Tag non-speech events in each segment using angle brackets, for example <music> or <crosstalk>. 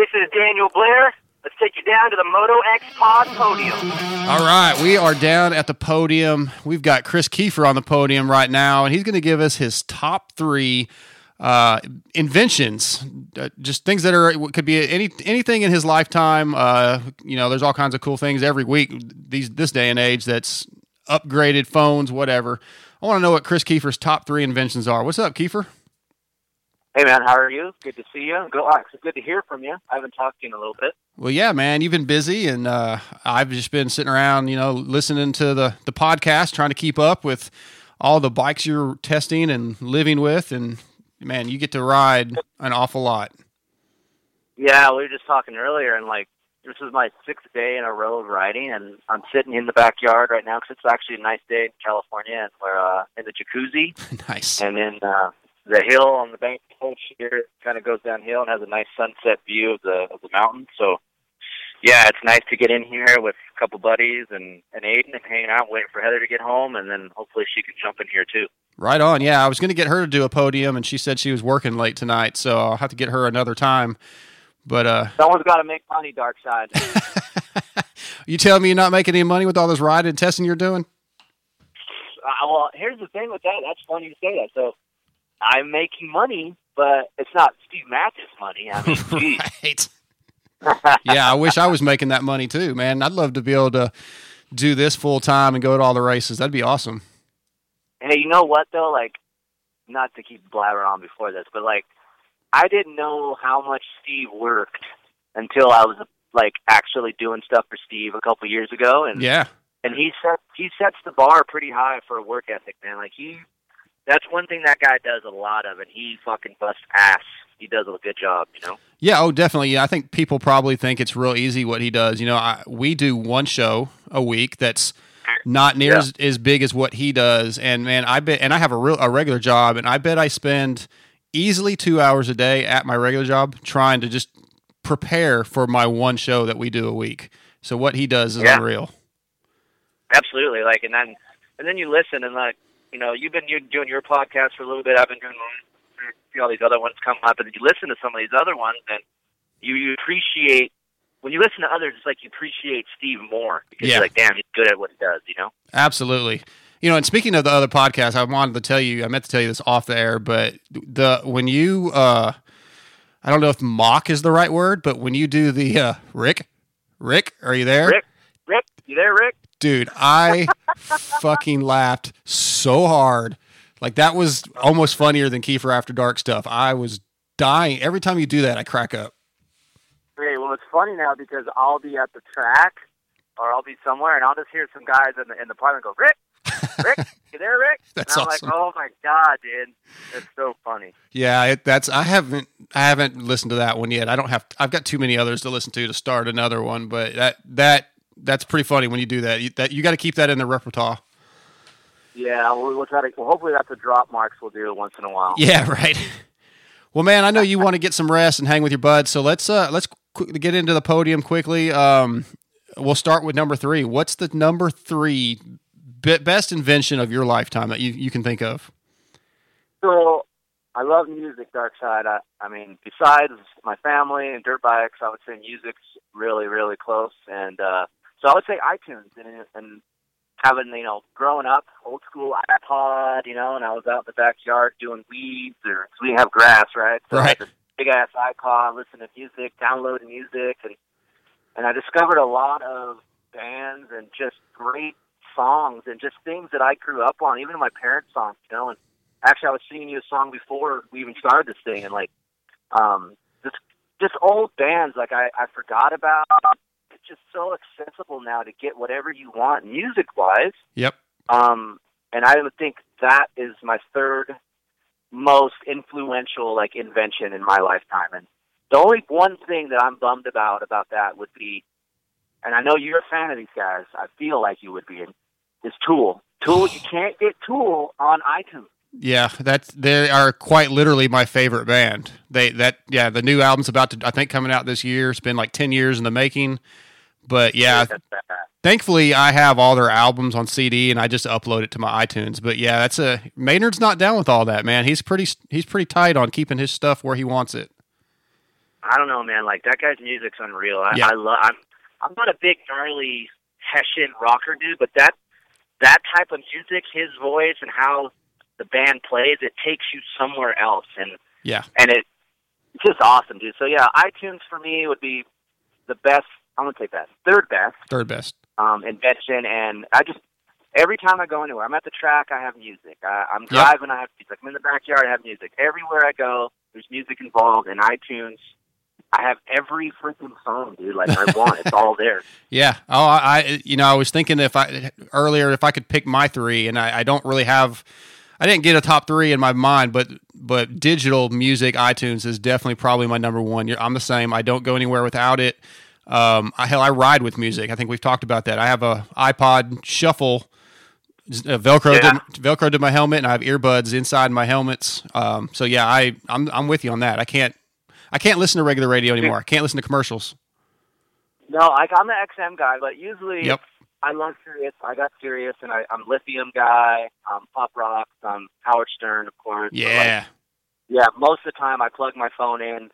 This is Daniel Blair. Let's take you down to the Moto X Pod podium. All right, we are down at the podium. We've got Chris Kiefer on the podium right now, and he's going to give us his top three uh, inventions, uh, just things that are could be any anything in his lifetime. Uh, you know, there's all kinds of cool things every week these this day and age that's upgraded phones, whatever. I want to know what Chris Kiefer's top three inventions are. What's up, Kiefer? Hey man, how are you? Good to see you. Good, it's good to hear from you. I haven't talked to you in a little bit. Well, yeah, man, you've been busy, and uh, I've just been sitting around, you know, listening to the the podcast, trying to keep up with all the bikes you're testing and living with, and man, you get to ride an awful lot. Yeah, we were just talking earlier, and like this is my sixth day in a row of riding, and I'm sitting in the backyard right now because it's actually a nice day in California, and we're uh, in the jacuzzi. <laughs> nice. And then uh, the hill on the bank of here kind of goes downhill and has a nice sunset view of the of the mountain. So, yeah, it's nice to get in here with a couple buddies and and Aiden and hanging out, waiting for Heather to get home, and then hopefully she can jump in here too. Right on. Yeah, I was going to get her to do a podium, and she said she was working late tonight, so I'll have to get her another time. But uh, someone's got to make money, Dark Side. <laughs> you tell me you're not making any money with all this riding and testing you're doing? Uh, well, here's the thing with that. That's funny to say that. So I'm making money, but it's not Steve Matthes money. I mean, <laughs> right. yeah, I wish I was making that money too, man. I'd love to be able to do this full time and go to all the races. That'd be awesome. Hey, you know what though? Like, not to keep blabbering on before this, but like, I didn't know how much Steve worked until I was like actually doing stuff for Steve a couple years ago, and yeah, and he set he sets the bar pretty high for a work ethic, man. Like he, that's one thing that guy does a lot of, and he fucking busts ass. He does a good job, you know. Yeah, oh, definitely. Yeah, I think people probably think it's real easy what he does. You know, I, we do one show a week that's not near yeah. as, as big as what he does, and man, I bet, and I have a real a regular job, and I bet I spend easily two hours a day at my regular job trying to just prepare for my one show that we do a week. So what he does is yeah. unreal. Absolutely, like, and then and then you listen and like, you know, you've been doing your podcast for a little bit. I've been doing see all these other ones come up, and you listen to some of these other ones, and you, you appreciate when you listen to others. It's like you appreciate Steve more because yeah. you're like, damn, he's good at what he does. You know? Absolutely. You know, and speaking of the other podcasts, I wanted to tell you, I meant to tell you this off the air, but the when you, uh, I don't know if mock is the right word, but when you do the uh, Rick, Rick, are you there? Rick, Rick, you there, Rick? Dude, I fucking laughed so hard. Like that was almost funnier than Kiefer After Dark stuff. I was dying every time you do that. I crack up. Hey, well, it's funny now because I'll be at the track or I'll be somewhere and I'll just hear some guys in the in the park go, Rick, Rick, you there, Rick? <laughs> that's and I'm awesome. like, oh my god, dude, it's so funny. Yeah, it, that's I haven't I haven't listened to that one yet. I don't have I've got too many others to listen to to start another one, but that that that's pretty funny when you do that. You, that you got to keep that in the repertoire. Yeah, we'll, we'll try to. Well, hopefully, that's a drop marks we'll do once in a while. Yeah, <laughs> right. Well, man, I know you want to get some rest and hang with your buds, so let's uh let's qu- get into the podium quickly. Um, we'll start with number three. What's the number three best invention of your lifetime that you, you can think of? So I love music, Dark Side. I, I mean, besides my family and dirt bikes, I would say music's really, really close. And uh, so I would say iTunes and, and having, you know, growing up, old school iPod, you know, and I was out in the backyard doing weeds or we have grass, right? So right. I had this big ass iPod, listening to music, downloading music, and and I discovered a lot of bands and just great songs and just things that I grew up on, even my parents' songs, you know. And actually, I was singing you a song before we even started this thing, and like, um, just just old bands like I I forgot about. It's just so accessible now to get whatever you want music wise. Yep. Um, and I would think that is my third most influential like invention in my lifetime. And the only one thing that I'm bummed about about that would be, and I know you're a fan of these guys. I feel like you would be. Is Tool? Tool. You <sighs> can't get Tool on iTunes. Yeah, that's they are quite literally my favorite band. They that yeah, the new album's about to I think coming out this year. It's been like ten years in the making, but yeah, thankfully I have all their albums on CD and I just upload it to my iTunes. But yeah, that's a Maynard's not down with all that, man. He's pretty he's pretty tight on keeping his stuff where he wants it. I don't know, man. Like that guy's music's unreal. I, Yeah. I love. I'm I'm not a big gnarly Hessian rocker dude, but that that type of music, his voice and how the band plays, it takes you somewhere else, and Yeah. and it it's just awesome, dude. So yeah, iTunes for me would be the best. I'm gonna take that third best Third best. um, invention, and I just every time I go anywhere, I'm at the track, I have music. I, I'm Yep. driving, I have music. I'm in the backyard, I have music. Everywhere I go, there's music involved. In iTunes, I have every freaking song, dude. Like I want, it's all there. <laughs> Yeah. Oh, I, you know, I was thinking if I earlier if I could pick my three, and I, I don't really have, I didn't get a top three in my mind, but but digital music, iTunes is definitely probably my number one. You're, I'm the same. I don't go anywhere without it. Um, I, hell, I ride with music. I think we've talked about that. I have a iPod Shuffle. uh, Velcro Yeah. to, Velcro to my helmet, and I have earbuds inside my helmets. Um, so yeah, I I'm I'm with you on that. I can't I can't listen to regular radio anymore. I can't listen to commercials. No, like I'm the XM guy, but usually Yep. I love Sirius. I got Sirius, and I, I'm Lithium guy. I'm Pop Rock. I'm Howard Stern, of course. But, like, Yeah. yeah. Most of the time, I plug my phone in,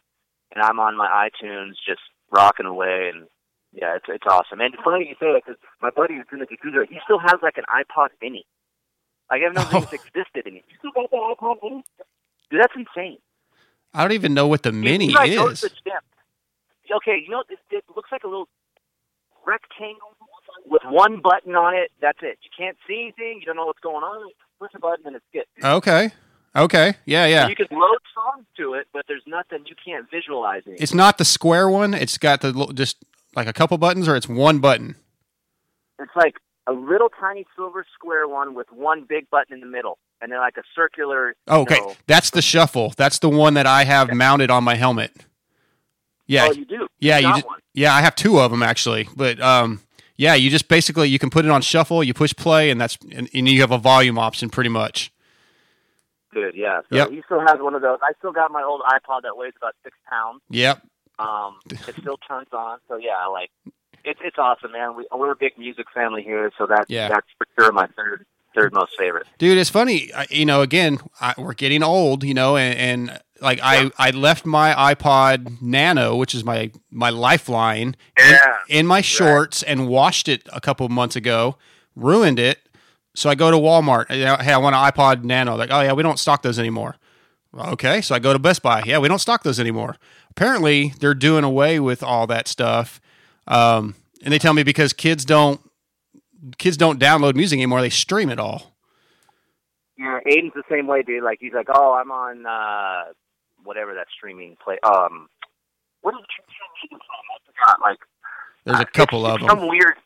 and I'm on my iTunes, just rocking away, and yeah, it's it's awesome. And it's funny you say that because my buddy who's in the computer, he still has like an iPod Mini. Like, I didn't know Oh. existed, and he still got the iPod Mini. Dude, that's insane. I don't even know what the mini might is. Okay, you know it, it looks like a little rectangle with one button on it. That's it. You can't see anything. You don't know what's going on. Push a button and it's good. Okay. Okay. Yeah, yeah. You can load to it, but there's nothing you can't visualize it. It's not the square one. It's got the just like a couple buttons, or it's one button. It's like a little tiny silver square one with one big button in the middle, and then like a circular. Oh, okay, know- that's the shuffle. That's the one that I have mounted on my helmet. Yeah, Oh, you do. yeah, you got just, yeah. I have two of them actually, but um, yeah, you just basically you can put it on shuffle. You push play, and that's and, and you have a volume option pretty much. Good, yeah. So Yep. he still has one of those. I still got my old iPod that weighs about six pounds. Yep. Um, <laughs> it still turns on. So yeah, like it's it's awesome, man. We we're a big music family here, so that Yeah. that's for sure my third third most favorite. dude it's funny I, you know again I, we're getting old you know and, and like I, I left my ipod nano which is my my lifeline Yeah. in my shorts and washed it a couple months ago ruined it so i go to walmart hey i want an ipod nano like oh yeah we don't stock those anymore okay so i go to best buy yeah we don't stock those anymore apparently they're doing away with all that stuff um, and they tell me because kids don't kids don't download music anymore they stream it all Yeah, Aiden's the same way, dude. Like he's like, oh, I'm on uh whatever that streaming play. Um, what is it? I forgot. Like There's a couple of them. Some weird.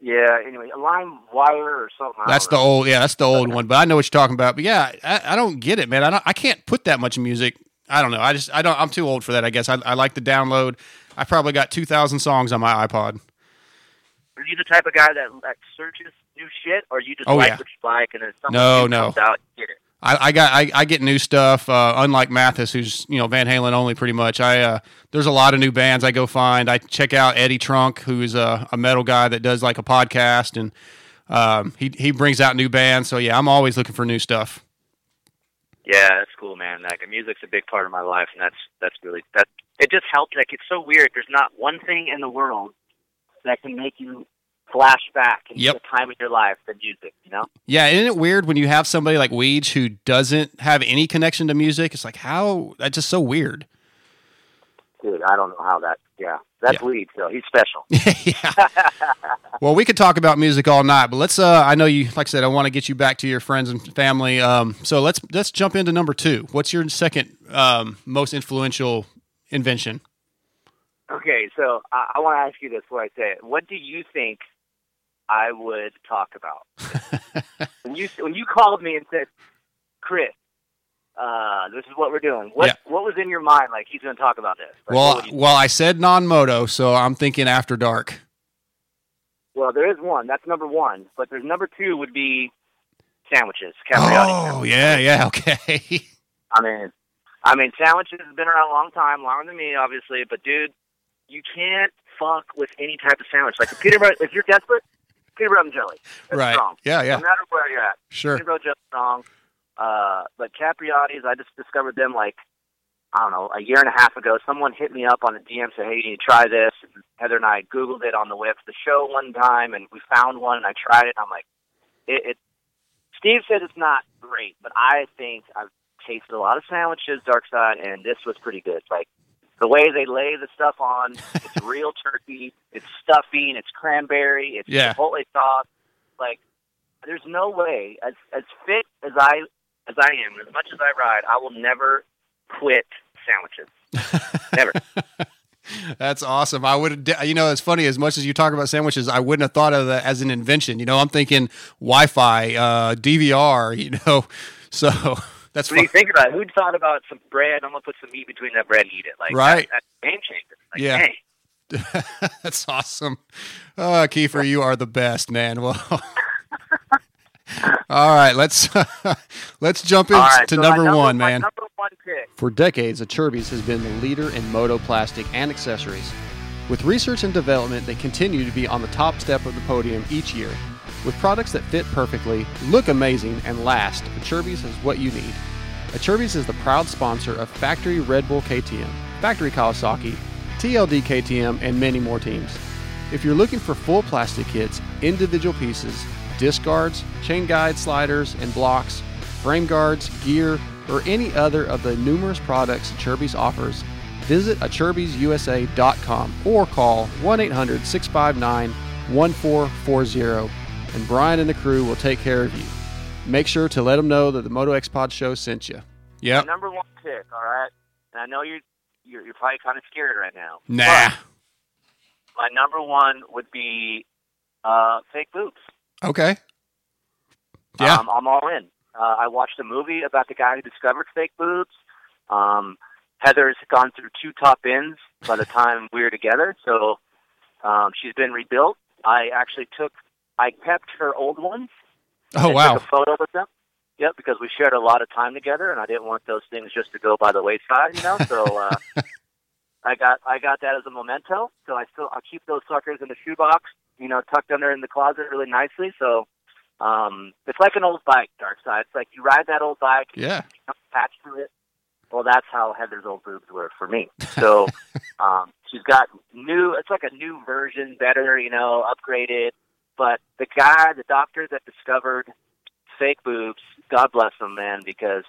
Yeah. Anyway, a Lime Wire or something. That's the old, yeah, that's the old <laughs> one. But I know what you're talking about. But yeah, I, I don't get it, man. I don't, I can't put that much music. I don't know. I just, I don't. I'm too old for that. I guess I, I like to download. I probably got two thousand songs on my iPod. Are you the type of guy that like searches new shit, or you just Oh, like yeah. what you like, and then something No, no. comes out, you get it? I, I got, I, I get new stuff. Uh, unlike Matthes, who's you know Van Halen only, pretty much. I uh, there's a lot of new bands I go find. I check out Eddie Trunk, who's a, a metal guy that does like a podcast, and um, he he brings out new bands. So yeah, I'm always looking for new stuff. Yeah, that's cool, man. Like music's a big part of my life, and that's that's really that. It just helps. Like it's so weird. There's not one thing in the world that can make you flash back into Yep. the time of your life than music. You know? Yeah, isn't it weird when you have somebody like Weege who doesn't have any connection to music? It's like how that's just so weird. Dude, I don't know how that. Yeah, that's Yeah. weed. So he's special. <laughs> yeah. Well, we could talk about music all night, but let's. Uh, I know you, like I said, I want to get you back to your friends and family. Um, so let's let's jump into number two. What's your second um, most influential invention? Okay, so I, I want to ask you this before I say it. What do you think I would talk about <laughs> when you when you called me and said, "Chris, uh, this is what we're doing"? What Yeah. what was in your mind? Like he's going to talk about this? Like, Well, well, I said non-moto, so I'm thinking after dark. well, there is one. That's number one. But there's number two would be sandwiches. Capriotti Oh yeah, yeah, okay. <laughs> I mean, I mean, sandwiches has been around a long time, longer than me, obviously. But dude, you can't fuck with any type of sandwich. Like peanut butter, if you're desperate, peanut butter and jelly. That's right. strong. Yeah, yeah. No matter where you're at, Sure. peanut butter jelly strong. Uh, but Capriotti's, I just discovered them like I don't know, a year and a half ago, someone hit me up on the DM said, "Hey, you need to try this." And Heather and I Googled it on the way up to the show one time, and we found one, and I tried it. And I'm like, it, it. Steve said it's not great, but I think I've tasted a lot of sandwiches, Dark Side, and this was pretty good. Like the way they lay the stuff on, it's <laughs> real turkey, it's stuffing, it's cranberry, it's Yeah. chipotle sauce. Like, there's no way as as fit as I as I am, as much as I ride, I will never quit sandwiches. <laughs> Never. That's awesome. I would, you know, it's funny. As much as you talk about sandwiches, I wouldn't have thought of that as an invention. You know, I'm thinking Wi-Fi, uh, DVR. You know, <laughs> so that's What do fun. you think about it? Who thought about some bread? I'm gonna put some meat between that bread and eat it. Like Right. that, that's game changer. Like, Yeah. hey, <laughs> That's awesome. Uh, Kiefer, you are the best, man. <laughs> Well, all right, let's <laughs> let's jump into All right, so my number, one, man. Number one pick. For decades, Acerbis has been the leader in moto plastic and accessories. With research and development, they continue to be on the top step of the podium each year. With products that fit perfectly, look amazing, and last, Acerbis is what you need. Acerbis is the proud sponsor of Factory Red Bull KTM, Factory Kawasaki, TLD KTM, and many more teams. If you're looking for full plastic kits, individual pieces, disc guards, chain guide sliders and blocks, frame guards, gear, or any other of the numerous products Acerbis offers, visit acerbisusa.com or call 1 800 659 1440 and Brian and the crew will take care of you. Make sure to let them know that the Moto X Pod show sent you. Yep. Number one pick. All right. And I know you're you're, you're probably kind of scared right now. Nah. My number one would be uh, fake boobs. Okay. Yeah. Um, I'm all in. Uh, I watched a movie about the guy who discovered fake boobs. Um, Heather's gone through two top ends by the time we were together, so um, she's been rebuilt. I actually took, I kept her old ones. oh wow. Took a photo with them. Yep, because we shared a lot of time together, and I didn't want those things just to go by the wayside, you know. <laughs> So uh, I got I got that as a memento. So I still I keep those suckers in the shoebox, you know, tucked under in the closet really nicely. So um, it's like an old bike, Dark Side. It's like you ride that old bike, Yeah. attached to it. Well, that's how Heather's old boobs were for me. So <laughs> um, she's got new. It's like a new version, better, you know, upgraded. But the guy, the doctor that discovered fake boobs, God bless him, man, because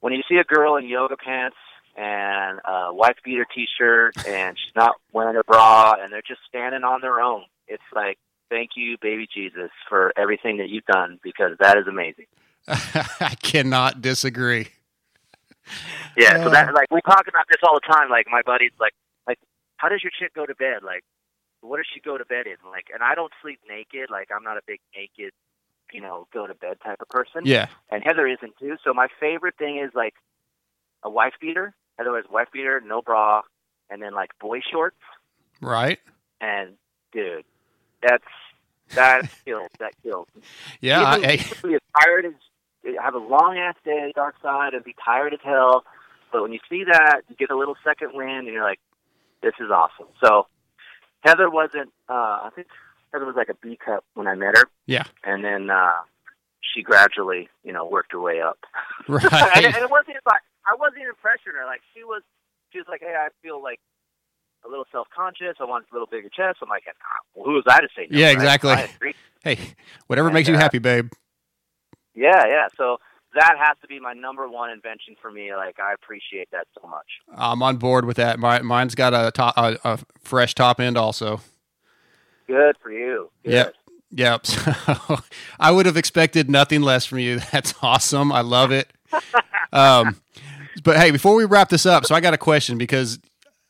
when you see a girl in yoga pants and a wife beater T-shirt and she's not wearing a bra and they're just standing on their own, it's like, thank you, baby Jesus, for everything that you've done because that is amazing. <laughs> I cannot disagree. Yeah, so Uh. that like we talk about this all the time. Like my buddies, like like how does your chick go to bed? Like what does she go to bed in? Like, and I don't sleep naked. Like I'm not a big naked, you know, go to bed type of person. Yeah. And Heather isn't too. So my favorite thing is like a wife beater. Heather wears wife beater, no bra, and then like boy shorts. Right. And dude, that's that <laughs> kills. That kills. Yeah. I, Even I, can be as tired as have a long ass day, on the dark side, and be tired as hell. But when you see that, you get a little second wind, and you're like, "This is awesome." So Heather wasn't. uh I think Heather was like a B cup when I met her, yeah. and then uh she gradually, you know, worked her way up. <laughs> <laughs> and, Right. and it wasn't even like I wasn't even pressuring her. Like she was, she was like, "Hey, I feel like." A little self conscious. I want a little bigger chest. I'm like, well, who was I to say no? Yeah, right? exactly. Hey, whatever And, makes you uh, happy, babe. Yeah, yeah. So that has to be my number one invention for me. Like I appreciate that so much. I'm on board with that. My, mine's got a, top, a, a fresh top end also. Good for you. Good. Yep. Yep. <laughs> So I would have expected nothing less from you. <laughs> That's awesome. I love it. <laughs> Um, but hey, before we wrap this up, so I got a question because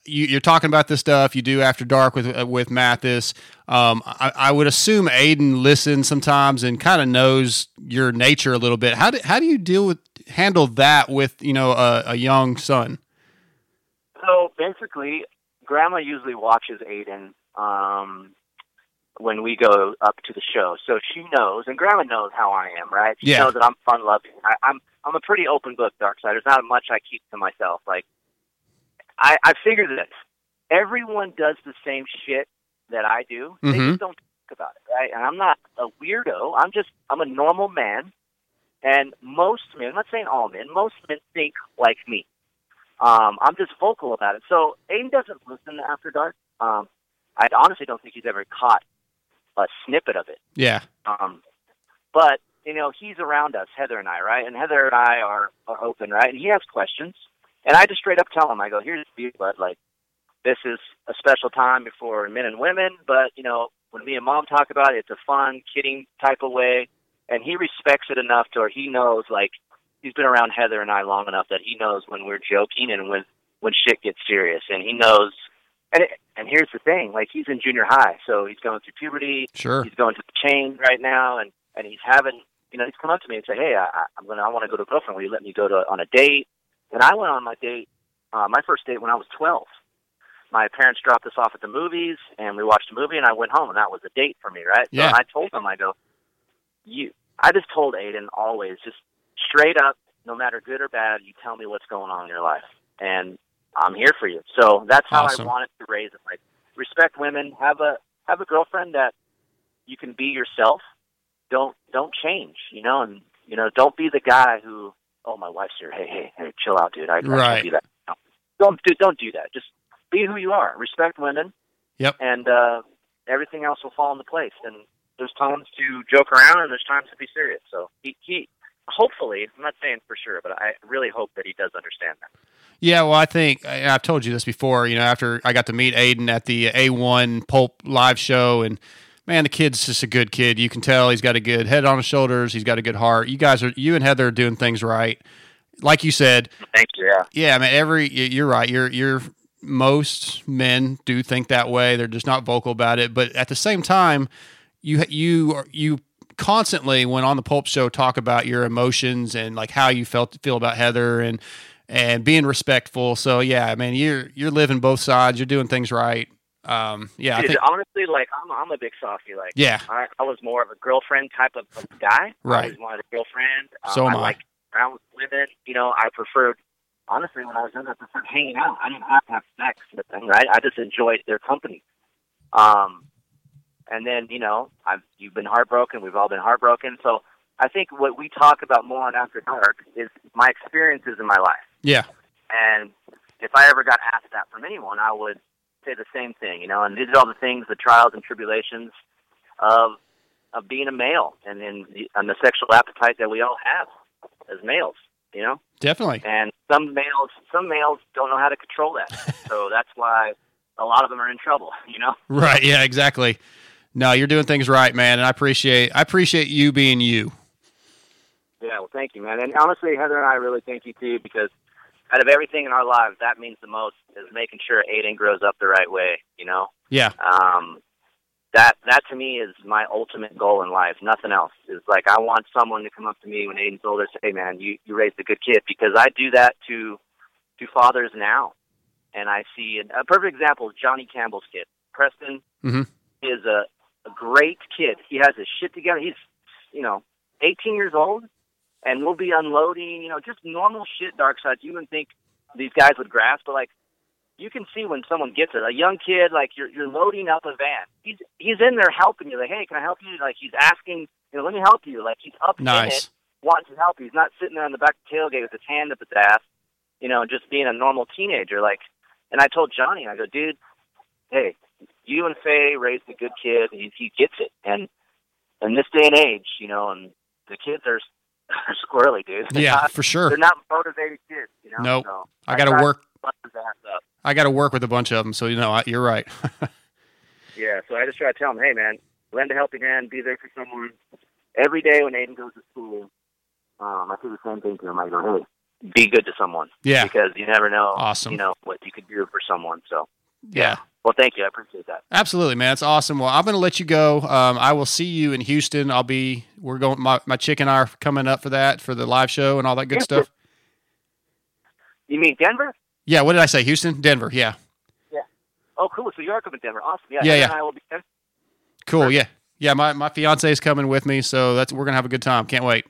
you, you're talking about this stuff you do after dark with uh, with Matthes. Um, I, I would assume Aiden listens sometimes and kind of knows your nature a little bit. How do how do you deal with handle that with you know a, a young son? So basically, Grandma usually watches Aiden um, when we go up to the show. So she knows, and Grandma knows how I am, right? She Yeah. knows that I'm fun loving. I'm I'm a pretty open book, Dark Side. There's not much I keep to myself. Like I I figure this. Everyone does the same shit that I do. They Mhm. just don't talk about it, right? And I'm not a weirdo. I'm just I'm a normal man. And most men, I'm not saying all men, most men think like me. um, I'm just vocal about it. So Aiden doesn't listen to After Dark. Um, I honestly don't think he's ever caught a snippet of it. Yeah. Um, but you know, he's around us, Heather and I, right? And Heather and I are, are open, right? And he has questions, and I just straight up tell him, I go, "Here's the deal, bud. Like, this is a special time before men and women, but you know, when me and mom talk about it, it's a fun, kidding type of way, and he respects it enough to where he knows, like, he's been around Heather and I long enough that he knows when we're joking and when when shit gets serious, and he knows. And it, and here's the thing, like he's in junior high, so he's going through puberty. Sure. He's going through the chain right now, and and he's having, you know, he's come up to me and say, "Hey, I, I'm gonna, I want to go to a girlfriend. Will you let me go to on a date?" And I went on my date, uh, my first date when I was 12. My parents dropped us off at the movies, and we watched a movie, and I went home, and that was a date for me, right? Yeah. So I told them, I go, you. I just told Aiden always, just straight up, no matter good or bad, you tell me what's going on in your life, and I'm here for you. So that's how Awesome. I wanted to raise it. Like respect women, have a have a girlfriend that you can be yourself. Don't don't change, you know, and you know, don't be the guy who, oh, my wife's here. Hey, hey, hey, chill out, dude. I, I Right. can't do that. No. Don't do don't do that. Just be who you are. Respect women. Yep. And uh, everything else will fall into place. And there's times to joke around, and there's times to be serious. So he, he hopefully, I'm not saying for sure, but I really hope that he does understand that. Yeah, well, I think I've told you this before. You know, after I got to meet Aiden at the A1 Pulp live show, and man, the kid's just a good kid. You can tell he's got a good head on his shoulders. He's got a good heart. You guys are, you and Heather are doing things right. Like you said, Thank you. Yeah. yeah, I mean, every you're right. You're you're most men do think that way. They're just not vocal about it. But at the same time, you you are- you constantly when on the Pulp Show talk about your emotions and like how you felt feel about Heather and and being respectful. So yeah, I mean, you're you're living both sides. You're doing things right. Um, yeah, I Dude, think honestly, like I'm, I'm a big softie. Like, yeah, I, I was more of a girlfriend type of, of guy. I Right. always wanted a girlfriend. Um, So am I. I like around with women. You know, I preferred. Honestly, when I was younger, I preferred hanging out. I didn't have to have sex with them, right? I just enjoyed their company. Um, and then you know, I've you've been heartbroken. We've all been heartbroken. So I think what we talk about more on After Dark is my experiences in my life. yeah, And if I ever got asked that from anyone, I would say the same thing, you know. And these are all the things, the trials and tribulations of of being a male, and in the, and the sexual appetite that we all have as males, you know. definitely. And some males, some males don't know how to control that, so <laughs> that's why a lot of them are in trouble, you know. Right. Yeah. Exactly. No, you're doing things right, man, and I appreciate I appreciate you being you. Yeah, well, thank you, man. And honestly, Heather and I really thank you too, because out of everything in our lives, that means the most is making sure Aiden grows up the right way, you know. Yeah. um, that that to me is my ultimate goal in life. Nothing else is like I want someone to come up to me when Aiden's older and say, "Hey, man, you you raised a good kid," because I do that to to fathers now, and I see a perfect example is Johnny Campbell's kid. Preston Mhm. is a a great kid. He has his shit together. He's you know 18 years old, and we'll be unloading you know just normal shit. Dark side. You wouldn't think these guys would grasp, but like you can see when someone gets it. A young kid, like you're you're loading up a van. He's he's in there helping you. Like, hey, can I help you? Like he's asking, you know, let me help you. Like he's up in it, wanting to help you. He's not sitting there on the back of the tailgate with his hand up his ass, you know, just being a normal teenager. Like, and I told Johnny, I go, dude, hey, you and Faye raised a good kid. He he gets it, and in this day and age, you know, and the kids are <laughs> squirrely, dude. They're Yeah, not, for sure. they're not motivated kids, you know. Nope. So I got to work. bust his ass up. I got to work with a bunch of them. So you know, I, you're right. <laughs> Yeah, so I just try to tell them, hey, man, lend a helping hand, be there for someone. Every day when Aiden goes to school, um, I do the same thing to him. I go, hey, be good to someone. Yeah. Because you never know, Awesome. you know, what you could do for someone. So, yeah. Well, thank you. I appreciate that. Absolutely, man. It's awesome. Well, I'm going to let you go. Um, I will see you in Houston. I'll be. We're going. My my chick and I are coming up for that for the live show and all that good Houston? stuff. You mean Denver? Yeah. What did I say? Houston, Denver. Yeah. Yeah. Oh, cool. So you are coming to Denver. Awesome. Yeah, Yeah, yeah. And I will be there. Cool. Yeah. Yeah. My my fiance is coming with me, so that's we're gonna have a good time. Can't wait.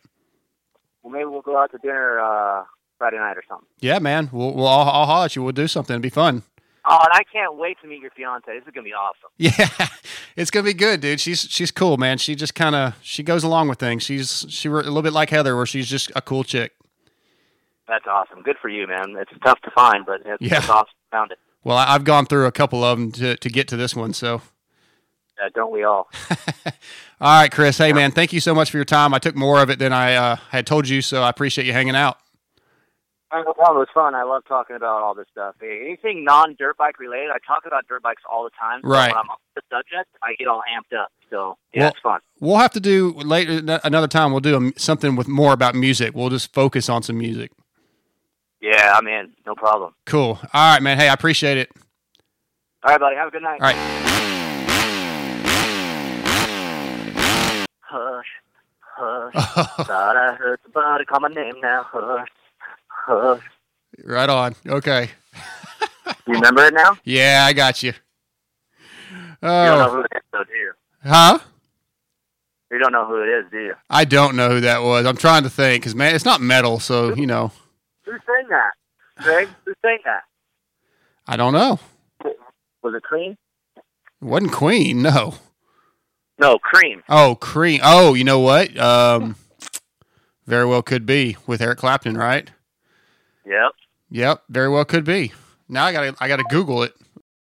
Well, maybe we'll go out to dinner uh, Friday night or something. Yeah, man. We'll we'll I'll, I'll holler at you. We'll do something. It'll be fun. Oh, and I can't wait to meet your fiance. This is gonna be awesome. <laughs> Yeah, it's gonna be good, dude. She's she's cool, man. She just kind of she goes along with things. She's she a little bit like Heather, where she's just a cool chick. That's awesome. Good for you, man. It's tough to find, but it's, Yeah. it's awesome. Found it. Well, I've gone through a couple of them to, to get to this one. So, Yeah, don't we all? <laughs> all right, Chris. Hey, man, thank you so much for your time. I took more of it than I uh, had told you, so I appreciate you hanging out. All right, no problem. It was fun. I love talking about all this stuff. Anything non-dirt bike related, I talk about dirt bikes all the time. So Right. when I'm on the subject, I get all amped up. So yeah, Well- it's fun. We'll have to do later another time. We'll do a, something with more about music. We'll just focus on some music. Yeah, I'm in. No problem. Cool. All right, man. Hey, I appreciate it. All right, buddy. Have a good night. All right. Hush, hush. <laughs> Thought I heard somebody call my name now. Hush, hush. right on. Okay. You remember it now? Yeah, I got you. You don't know Oh, who it is, though, do you? huh? You don't know who it is, do you? I don't know who that was. I'm trying to think because man, it's not metal, so you know, Who sang that? Greg? Who sang that? I don't know. Was it Cream? It wasn't Queen. No. No, Cream. Oh, Cream. Oh, you know what? Um, very well could be with Eric Clapton, right? Yep. Yep, very well could be. Now I got to I got to Google it.